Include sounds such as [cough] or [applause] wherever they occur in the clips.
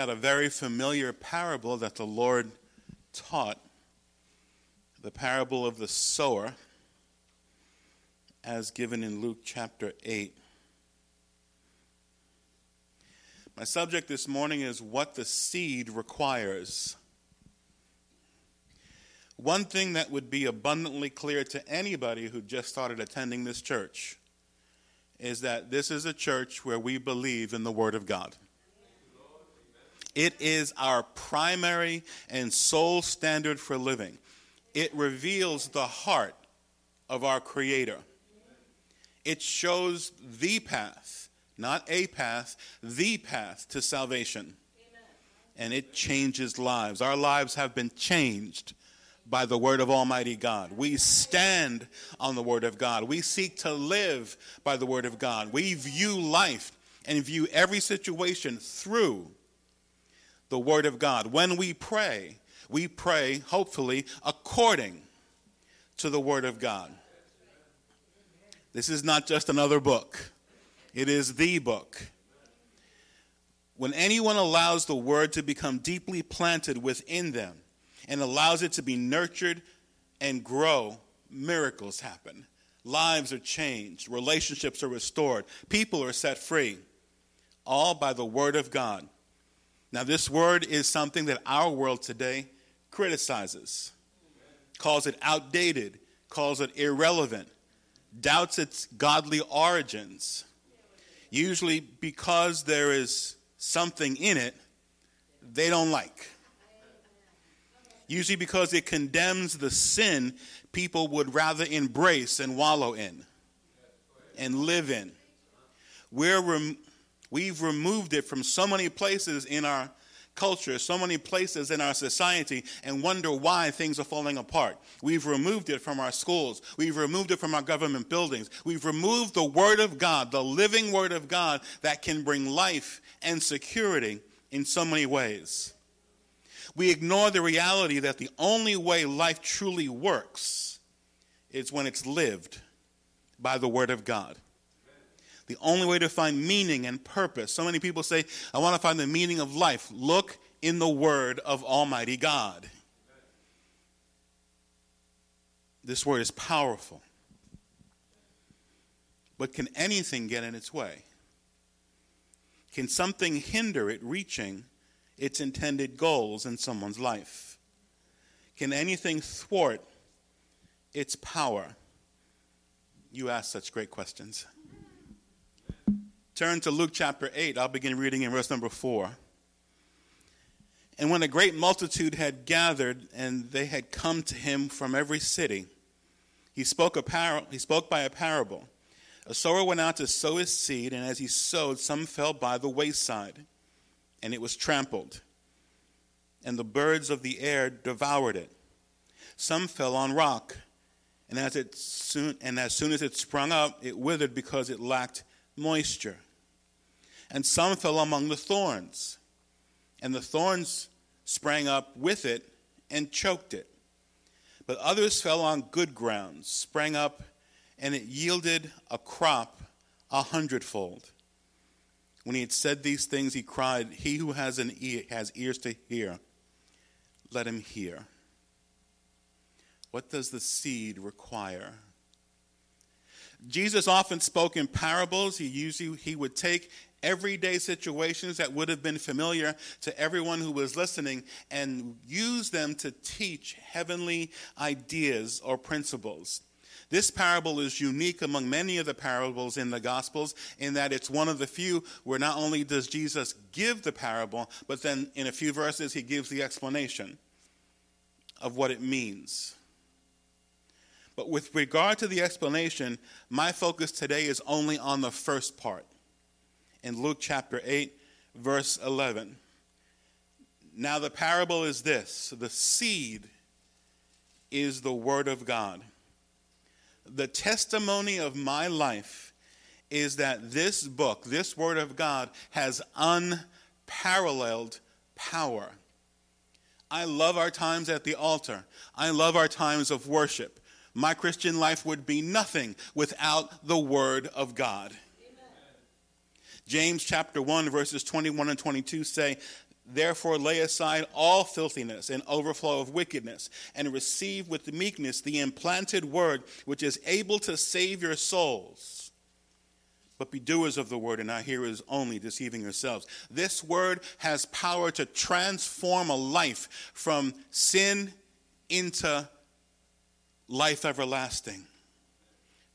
at a very familiar parable that the Lord taught, the parable of the sower, as given in Luke chapter 8. My subject this morning is what the seed requires. One thing that would be abundantly clear to anybody who just started attending this church is that this is a church where we believe in the Word of God. It is our primary and sole standard for living. It reveals the heart of our Creator. It shows the path, not a path, the path to salvation. And it changes lives. Our lives have been changed by the word of Almighty God. We stand on the word of God. We seek to live by the word of God. We view life and view every situation through the Word of God. When we pray, we pray, hopefully, according to the Word of God. This is not just another book, it is the book. When anyone allows the Word to become deeply planted within them and allows it to be nurtured and grow, miracles happen. Lives are changed, relationships are restored, people are set free, all by the Word of God. Now, this word is something that our world today criticizes, calls it outdated, calls it irrelevant, doubts its godly origins, usually because there is something in it they don't like. Usually because it condemns the sin people would rather embrace and wallow in and live in. We're rem- We've removed it from so many places in our culture, so many places in our society, and wonder why things are falling apart. We've removed it from our schools. We've removed it from our government buildings. We've removed the Word of God, the living Word of God that can bring life and security in so many ways. We ignore the reality that the only way life truly works is when it's lived by the Word of God the only way to find meaning and purpose. So many people say, I want to find the meaning of life. Look in the Word of Almighty God. This Word is powerful. But can anything get in its way? Can something hinder it reaching its intended goals in someone's life? Can anything thwart its power? You ask such great questions. Turn to Luke chapter 8. I'll begin reading in verse number 4. And when a great multitude had gathered and they had come to him from every city, he spoke, a par- he spoke by a parable. A sower went out to sow his seed, and as he sowed, some fell by the wayside, and it was trampled, and the birds of the air devoured it. Some fell on rock, and as, it soon, and as soon as it sprung up, it withered because it lacked moisture and some fell among the thorns. And the thorns sprang up with it and choked it. But others fell on good ground, sprang up, and it yielded a crop a hundredfold. When he had said these things, he cried, He who has, an ear, has ears to hear, let him hear. What does the seed require? Jesus often spoke in parables. He usually he would take everyday situations that would have been familiar to everyone who was listening and use them to teach heavenly ideas or principles. This parable is unique among many of the parables in the Gospels in that it's one of the few where not only does Jesus give the parable, but then in a few verses he gives the explanation of what it means. But with regard to the explanation, my focus today is only on the first part in Luke chapter 8, verse 11. Now, the parable is this the seed is the word of God. The testimony of my life is that this book, this word of God, has unparalleled power. I love our times at the altar. I love our times of worship. My Christian life would be nothing without the Word of God. James chapter 1, verses 21 and 22 say, Therefore, lay aside all filthiness and overflow of wickedness, and receive with meekness the implanted word, which is able to save your souls. But be doers of the word, and not hearers only, deceiving yourselves. This word has power to transform a life from sin into life everlasting.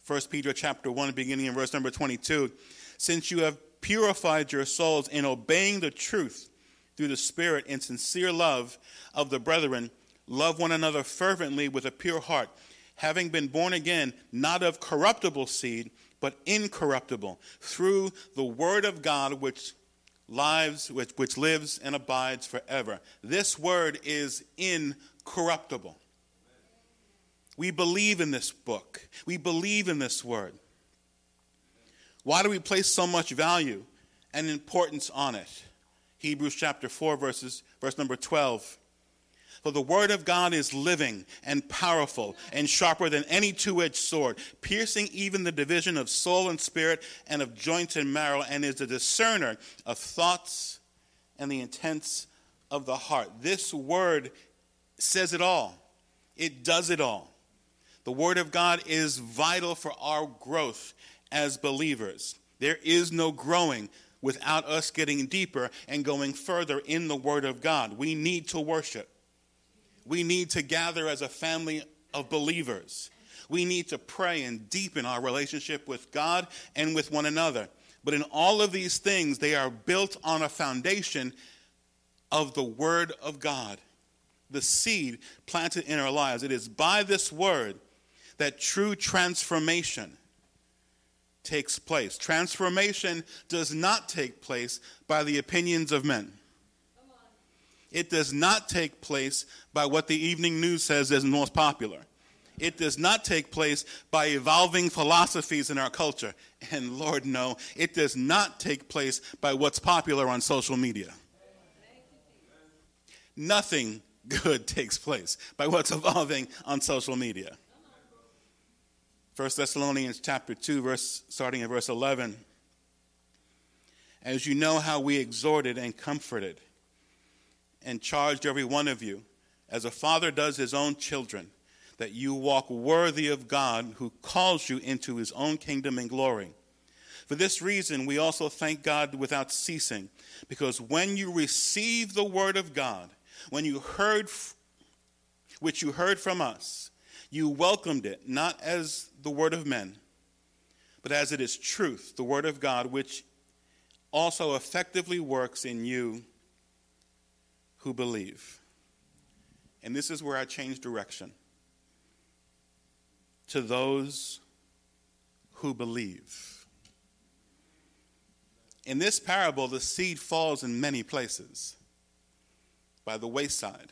1 Peter chapter 1, beginning in verse number 22. Since you have purified your souls in obeying the truth through the Spirit in sincere love of the brethren, love one another fervently with a pure heart, having been born again, not of corruptible seed, but incorruptible, through the word of God which lives which, which lives and abides forever. This word is incorruptible. We believe in this book. We believe in this word. Why do we place so much value and importance on it? Hebrews chapter 4, verses, verse number 12. For the word of God is living and powerful and sharper than any two edged sword, piercing even the division of soul and spirit and of joints and marrow, and is a discerner of thoughts and the intents of the heart. This word says it all, it does it all. The word of God is vital for our growth as believers. There is no growing without us getting deeper and going further in the Word of God. We need to worship. We need to gather as a family of believers. We need to pray and deepen our relationship with God and with one another. But in all of these things, they are built on a foundation of the Word of God, the seed planted in our lives. It is by this Word that true transformation takes place. Transformation does not take place by the opinions of men. It does not take place by what the evening news says is most popular. It does not take place by evolving philosophies in our culture. And Lord, no, it does not take place by what's popular on social media. Nothing good [laughs] takes place by what's evolving on social media. 1 Thessalonians chapter 2, verse, starting at verse 11. As you know how we exhorted and comforted and charged every one of you, as a father does his own children, that you walk worthy of God who calls you into his own kingdom and glory. For this reason, we also thank God without ceasing, because when you received the word of God, when you heard, which you heard from us, you welcomed it, not as the word of men, but as it is truth, the word of God, which also effectively works in you who believe. And this is where I change direction. To those who believe. In this parable, the seed falls in many places by the wayside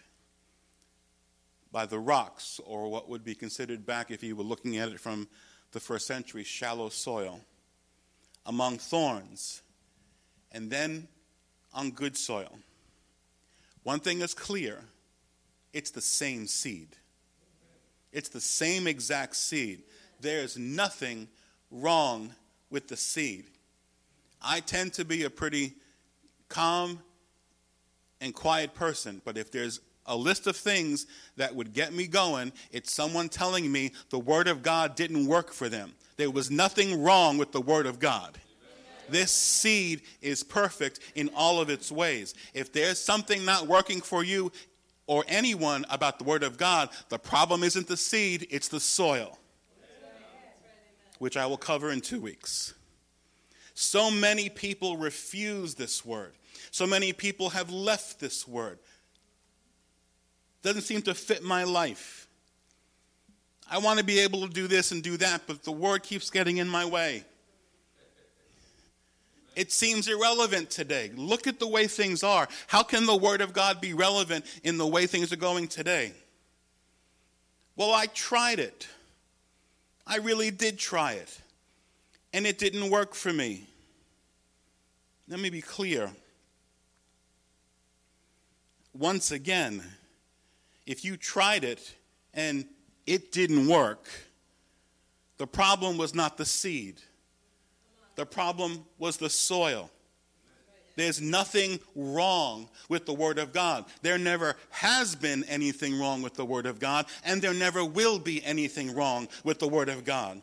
by the rocks, or what would be considered back if you were looking at it from the first century, shallow soil, among thorns, and then on good soil. One thing is clear it's the same seed. It's the same exact seed. There's nothing wrong with the seed. I tend to be a pretty calm and quiet person, but if there's a list of things that would get me going, it's someone telling me the Word of God didn't work for them. There was nothing wrong with the Word of God. This seed is perfect in all of its ways. If there's something not working for you or anyone about the Word of God, the problem isn't the seed, it's the soil, which I will cover in two weeks. So many people refuse this Word. So many people have left this Word doesn't seem to fit my life. I want to be able to do this and do that, but the word keeps getting in my way. It seems irrelevant today. Look at the way things are. How can the Word of God be relevant in the way things are going today? Well, I tried it. I really did try it. And it didn't work for me. Let me be clear. Once again, if you tried it and it didn't work, the problem was not the seed, the problem was the soil. There's nothing wrong with the Word of God. There never has been anything wrong with the Word of God, and there never will be anything wrong with the Word of God.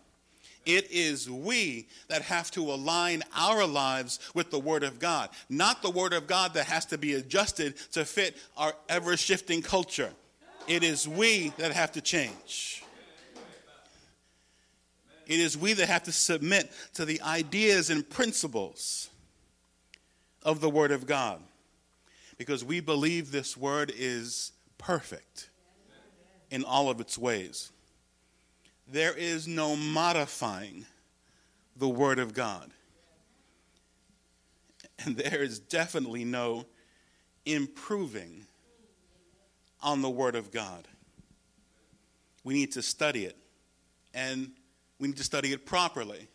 It is we that have to align our lives with the Word of God, not the Word of God that has to be adjusted to fit our ever shifting culture. It is we that have to change. It is we that have to submit to the ideas and principles of the Word of God because we believe this Word is perfect in all of its ways. There is no modifying the Word of God. And there is definitely no improving on the Word of God. We need to study it, and we need to study it properly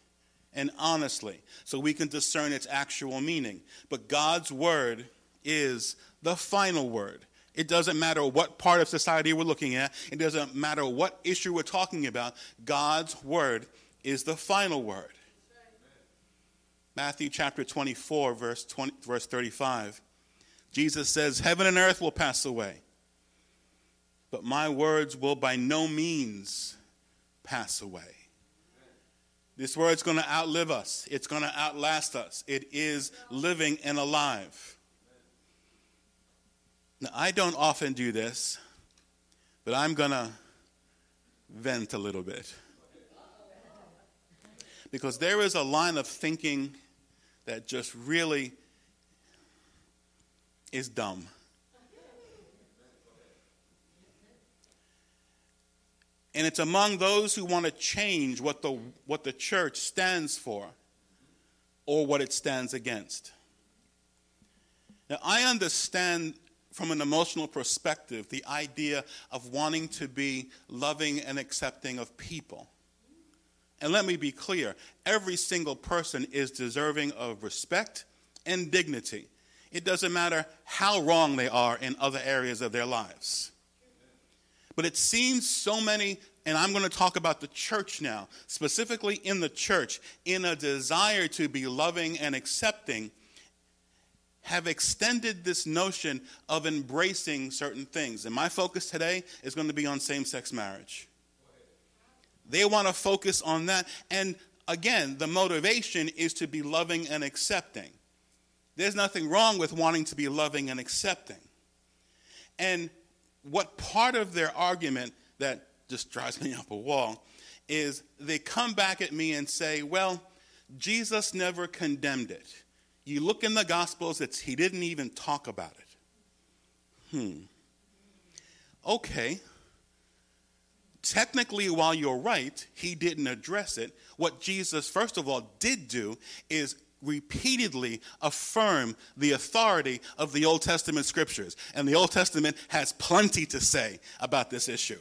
and honestly so we can discern its actual meaning. But God's word is the final word. It doesn't matter what part of society we're looking at, it doesn't matter what issue we're talking about. God's word is the final word. Matthew chapter 24, verse, 20, verse 35. Jesus says, Heaven and earth will pass away, but my words will by no means pass away. This word's going to outlive us. It's going to outlast us. It is living and alive. Now, I don't often do this, but I'm going to vent a little bit. Because there is a line of thinking that just really is dumb. And it's among those who want to change what the, what the church stands for or what it stands against. Now, I understand from an emotional perspective the idea of wanting to be loving and accepting of people. And let me be clear every single person is deserving of respect and dignity. It doesn't matter how wrong they are in other areas of their lives. But it seems so many, and I'm going to talk about the church now, specifically in the church, in a desire to be loving and accepting, have extended this notion of embracing certain things. And my focus today is going to be on same sex marriage. They want to focus on that. And again, the motivation is to be loving and accepting. There's nothing wrong with wanting to be loving and accepting. And what part of their argument that just drives me [laughs] up a wall is they come back at me and say, well, Jesus never condemned it. You look in the Gospels, it's, he didn't even talk about it. Hmm. Okay. Technically, while you're right, he didn't address it. What Jesus, first of all, did do is repeatedly affirm the authority of the Old Testament scriptures. And the Old Testament has plenty to say about this issue.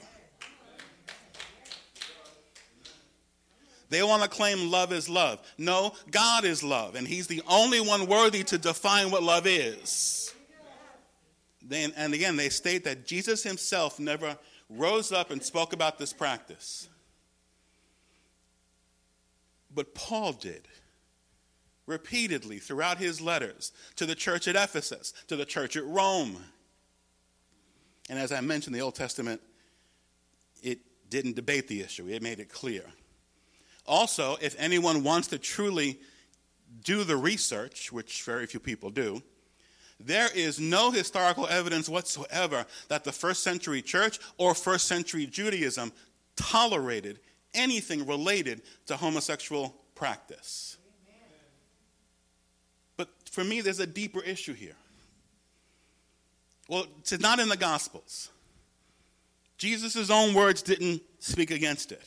They want to claim love is love. No, God is love, and He's the only one worthy to define what love is. Then, and again, they state that Jesus Himself never rose up and spoke about this practice. But Paul did repeatedly throughout his letters to the church at Ephesus, to the church at Rome. And as I mentioned, the Old Testament, it didn't debate the issue, it made it clear. Also, if anyone wants to truly do the research, which very few people do, there is no historical evidence whatsoever that the first century church or first century Judaism tolerated anything related to homosexual practice for me, there's a deeper issue here. Well, it's not in the Gospels. Jesus' own words didn't speak against it.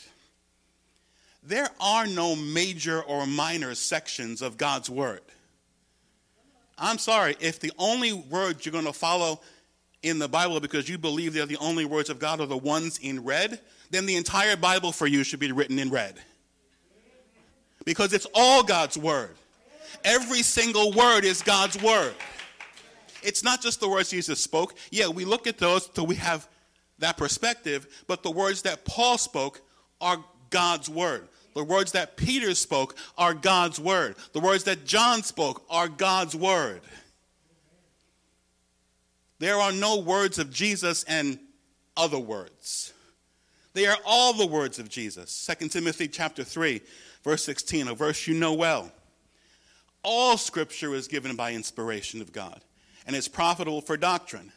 There are no major or minor sections of God's word. I'm sorry, if the only words you're going to follow in the Bible because you believe they're the only words of God are the ones in red, then the entire Bible for you should be written in red. Because it's all God's word. Every single word is God's word. It's not just the words Jesus spoke. Yeah, we look at those till we have that perspective, but the words that Paul spoke are God's word. The words that Peter spoke are God's word. The words that John spoke are God's word. There are no words of Jesus and other words. They are all the words of Jesus. 2 Timothy chapter 3, verse 16, a verse you know well. All scripture is given by inspiration of God and is profitable for doctrine,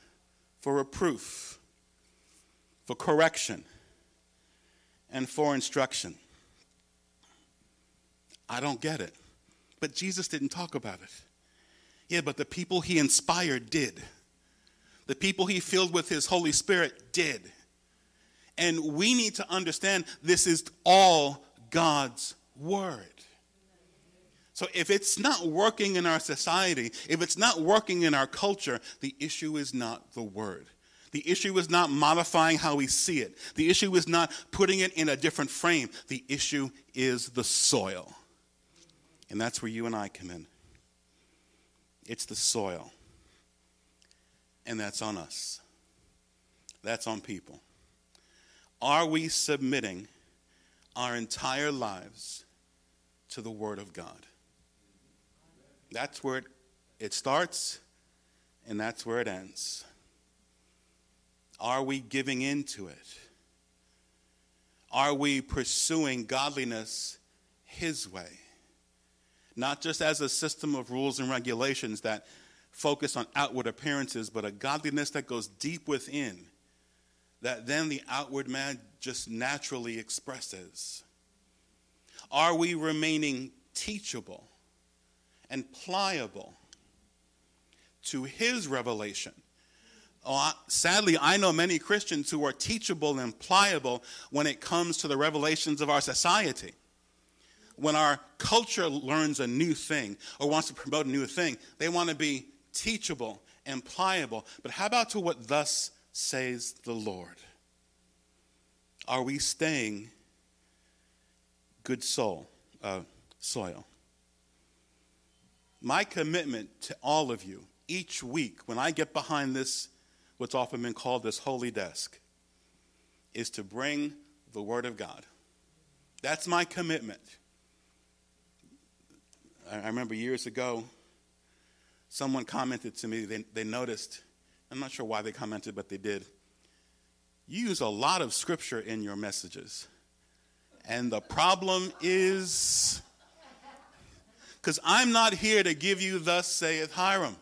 for reproof, for correction, and for instruction. I don't get it. But Jesus didn't talk about it. Yeah, but the people he inspired did. The people he filled with his Holy Spirit did. And we need to understand this is all God's word. So if it's not working in our society, if it's not working in our culture, the issue is not the word. The issue is not modifying how we see it. The issue is not putting it in a different frame. The issue is the soil. And that's where you and I come in. It's the soil. And that's on us. That's on people. Are we submitting our entire lives to the Word of God? That's where it, starts, and that's where it ends. Are we giving in to it? Are we pursuing godliness His way? Not just as a system of rules and regulations that focus on outward appearances, but a godliness that goes deep within that then the outward man just naturally expresses? Are we remaining teachable and pliable to his revelation? Oh, sadly, I know many Christians who are teachable and pliable when it comes to the revelations of our society. When our culture learns a new thing or wants to promote a new thing, they want to be teachable and pliable. But how about to what thus says the Lord. Are we staying good soul, uh, soil? My commitment to all of you each week when I get behind this, what's often been called this holy desk, is to bring the Word of God. That's my commitment. I remember years ago, someone commented to me, they, they noticed I'm not sure why they commented, but they did. You use a lot of scripture in your messages. And the problem is because I'm not here to give you, thus saith Hiram.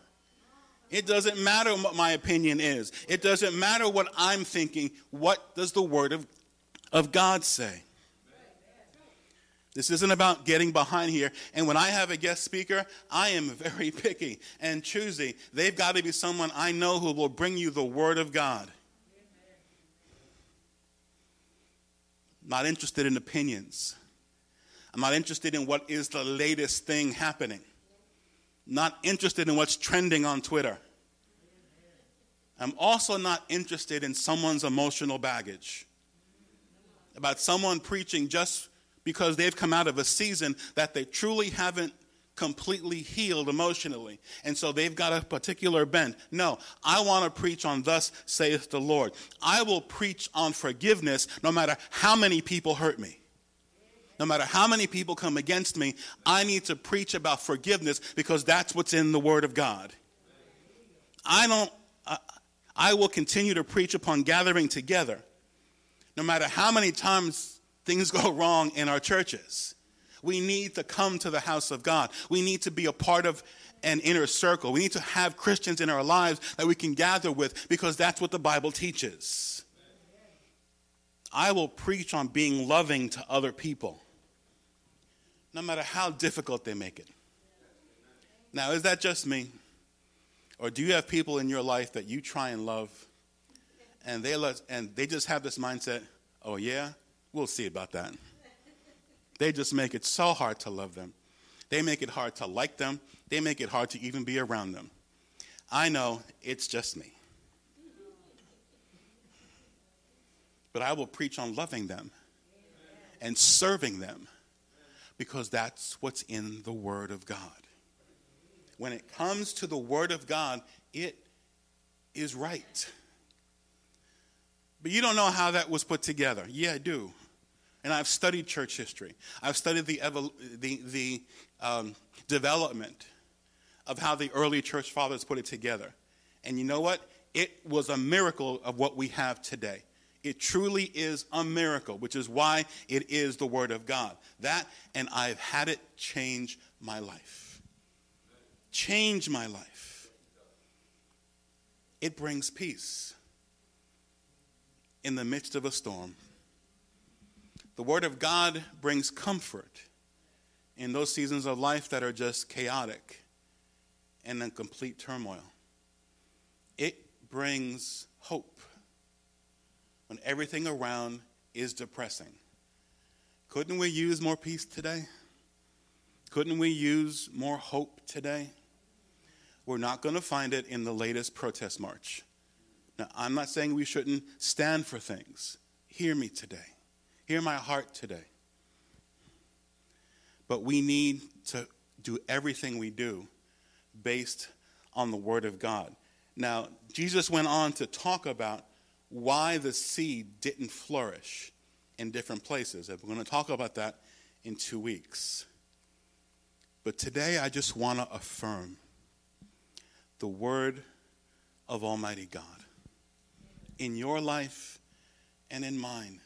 It doesn't matter what my opinion is, it doesn't matter what I'm thinking. What does the Word of, of God say? This isn't about getting behind here. And when I have a guest speaker, I am [laughs] very picky and choosy. They've got to be someone I know who will bring you the Word of God. Not interested in opinions. I'm not interested in what is the latest thing happening. Not interested in what's trending on Twitter. I'm also not interested in someone's emotional baggage. About someone preaching just because they've come out of a season that they truly haven't completely healed emotionally. And so they've got a particular bent. No, I want to preach on thus saith the Lord. I will preach on forgiveness no matter how many people hurt me. No matter how many people come against me, I need to preach about forgiveness because that's what's in the Word of God. I don't, I, I will continue to preach upon gathering together no matter how many times things [laughs] go wrong in our churches. We need to come to the house of God. We need to be a part of an inner circle. We need to have Christians in our lives that we can gather with because that's what the Bible teaches. I will preach on being loving to other people, no matter how difficult they make it. Now, is that just me? Or do you have people in your life that you try and love and they, let, and they just have this mindset, oh, yeah, We'll see about that. They just make it so hard to love them. They make it hard to like them. They make it hard to even be around them. I know it's just me. But I will preach on loving them and serving them because that's what's in the Word of God. When it comes to the Word of God, it is right. But you don't know how that was put together. Yeah, I do. And I've studied church history. I've studied the, the, the um, development of how the early church fathers put it together. And you know what? It was a miracle of what we have today. It truly is a miracle, which is why it is the Word of God. That, and I've had it change my life. Change my life. It brings peace in the midst of a storm. The Word of God brings comfort in those seasons of life that are just chaotic and in complete turmoil. It brings hope when everything around is depressing. Couldn't we use more peace today? Couldn't we use more hope today? We're not going to find it in the latest protest march. Now, I'm not saying we shouldn't stand for things. Hear me today. Hear my heart today. But we need to do everything we do based on the Word of God. Now, Jesus went on to talk about why the seed didn't flourish in different places. And we're going to talk about that in two weeks. But today, I just want to affirm the word of Almighty God in your life and in mine.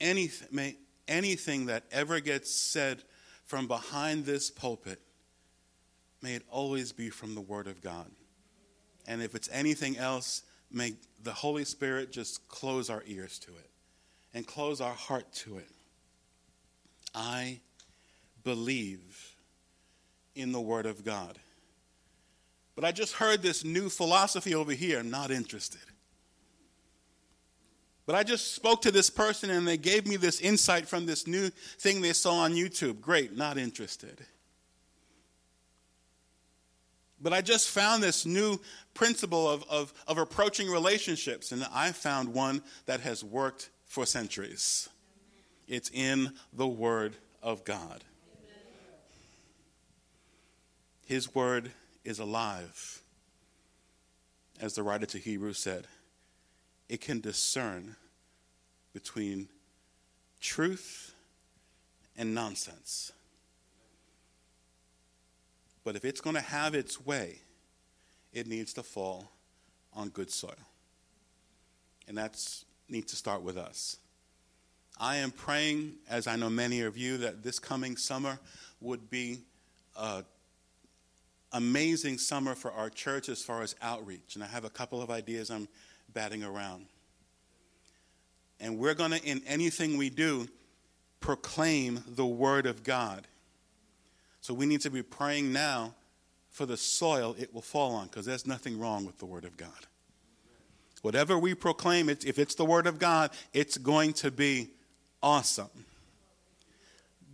Anything, may, anything that ever gets said from behind this pulpit, may it always be from the Word of God. And if it's anything else, may the Holy Spirit just close our ears to it and close our heart to it. I believe in the Word of God. But I just heard this new philosophy over here. I'm not interested. But I just spoke to this person and they gave me this insight from this new thing they saw on YouTube. Great, not interested. But I just found this new principle of, of, of approaching relationships, and I found one that has worked for centuries. It's in the Word of God. His Word is alive, as the writer to Hebrews said. It can discern between truth and nonsense. But if it's going to have its way, it needs to fall on good soil. And that needs to start with us. I am praying, as I know many of you, that this coming summer would be an amazing summer for our church as far as outreach. And I have a couple of ideas I'm batting around. And we're going to, in anything we do, proclaim the Word of God. So we need to be praying now for the soil it will fall on because there's nothing wrong with the Word of God. Whatever we proclaim, it if it's the Word of God, it's going to be awesome.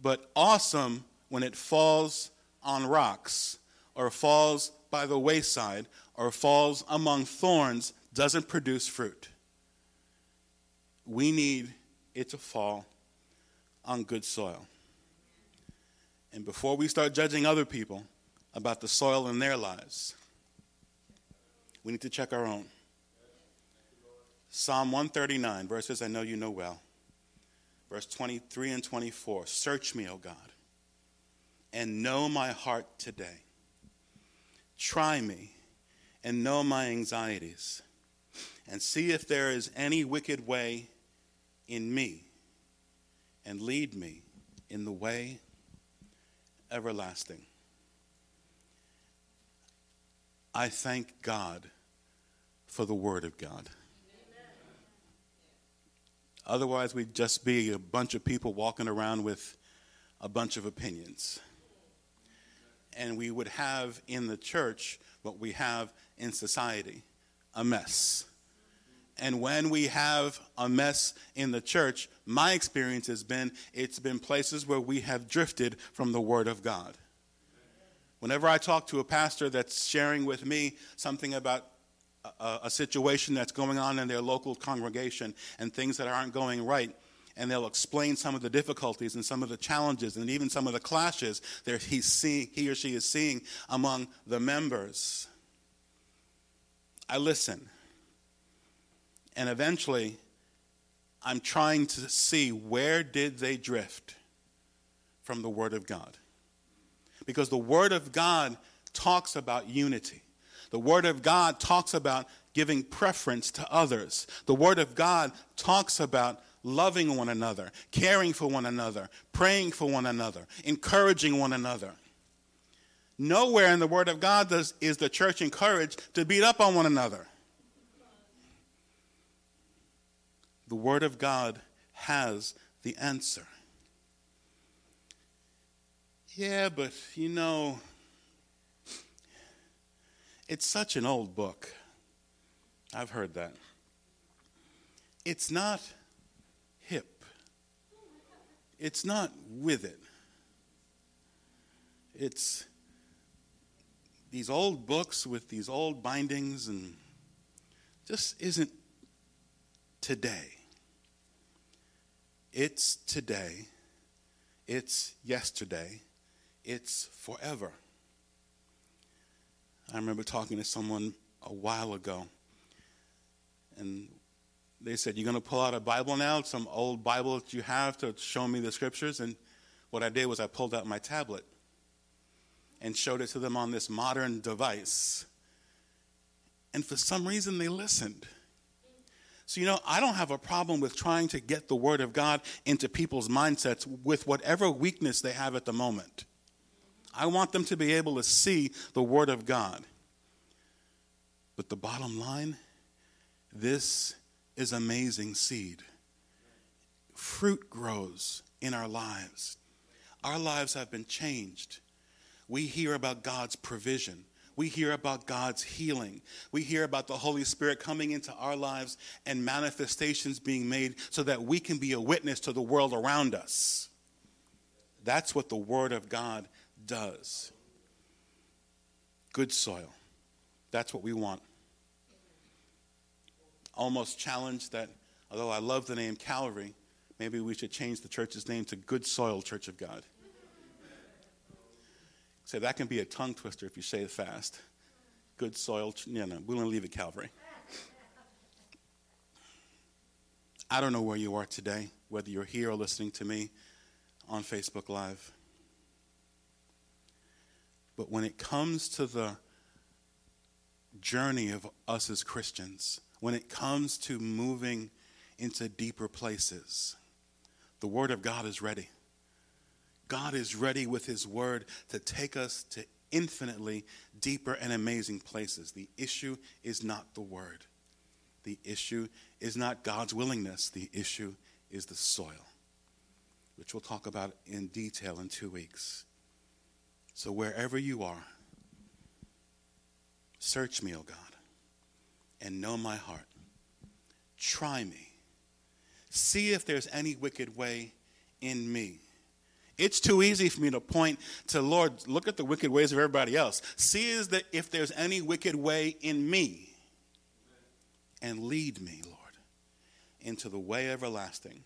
But awesome when it falls on rocks or falls by the wayside or falls among thorns doesn't produce fruit. We need it to fall on good soil. And before we start judging other people about the soil in their lives, we need to check our own. Psalm 139, verses I know you know well. Verse 23 and 24 Search me, O God, and know my heart today. Try me and know my anxieties, and see if there is any wicked way in me, and lead me in the way everlasting. I thank God for the Word of God. Otherwise, we'd just be a bunch of people walking around with a bunch of opinions. And we would have in the church what we have in society a mess. And when we have a mess in the church, my experience has been it's been places where we have drifted from the Word of God. Whenever I talk to a pastor that's sharing with me something about a, a, situation that's going on in their local congregation and things that aren't going right, and they'll explain some of the difficulties and some of the challenges and even some of the clashes that he's seeing, he or she is seeing among the members. I listen. And eventually, I'm trying to see where did they drift from the Word of God. Because the Word of God talks about unity. The Word of God talks about giving preference to others. The Word of God talks about loving one another, caring for one another, praying for one another, encouraging one another. Nowhere in the Word of God does, is the church encouraged to beat up on one another. The Word of God has the answer. Yeah, but you know, it's such an old book. I've heard that. It's not hip, it's not with it. It's these old books with these old bindings and just isn't today. It's today. It's yesterday. It's forever. I remember talking to someone a while ago, and they said, You're going to pull out a Bible now, some old Bible that you have to show me the scriptures? And what I did was I pulled out my tablet and showed it to them on this modern device. And for some reason, they listened. So, you know, I don't have a problem with trying to get the Word of God into people's mindsets with whatever weakness they have at the moment. I want them to be able to see the Word of God. But the bottom line this is amazing seed. Fruit grows in our lives. Our lives have been changed. We hear about God's provision. We hear about God's healing. We hear about the Holy Spirit coming into our lives and manifestations being made so that we can be a witness to the world around us. That's what the Word of God does. Good soil. That's what we want. Almost challenged that, although I love the name Calvary, maybe we should change the church's name to Good Soil Church of God. So that can be a tongue twister if you say it fast. Good soil. Yeah, no, we want to leave it Calvary. I don't know where you are today, whether you're here or listening to me on Facebook Live. But when it comes to the journey of us as Christians, when it comes to moving into deeper places, the Word of God is ready. God is ready with His Word to take us to infinitely deeper and amazing places. The issue is not the Word, the issue is not God's willingness, the issue is the soil, which we'll talk about in detail in two weeks. So, wherever you are, search me, O God, and know my heart. Try me. See if there's any wicked way in me it's too easy for me to point to, Lord, look at the wicked ways of everybody else. See is that if there's any wicked way in me, and lead me, Lord, into the way everlasting.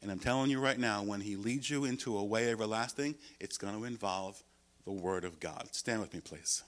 And I'm telling you right now, when He leads you into a way everlasting, it's going to involve the Word of God. Stand with me, please.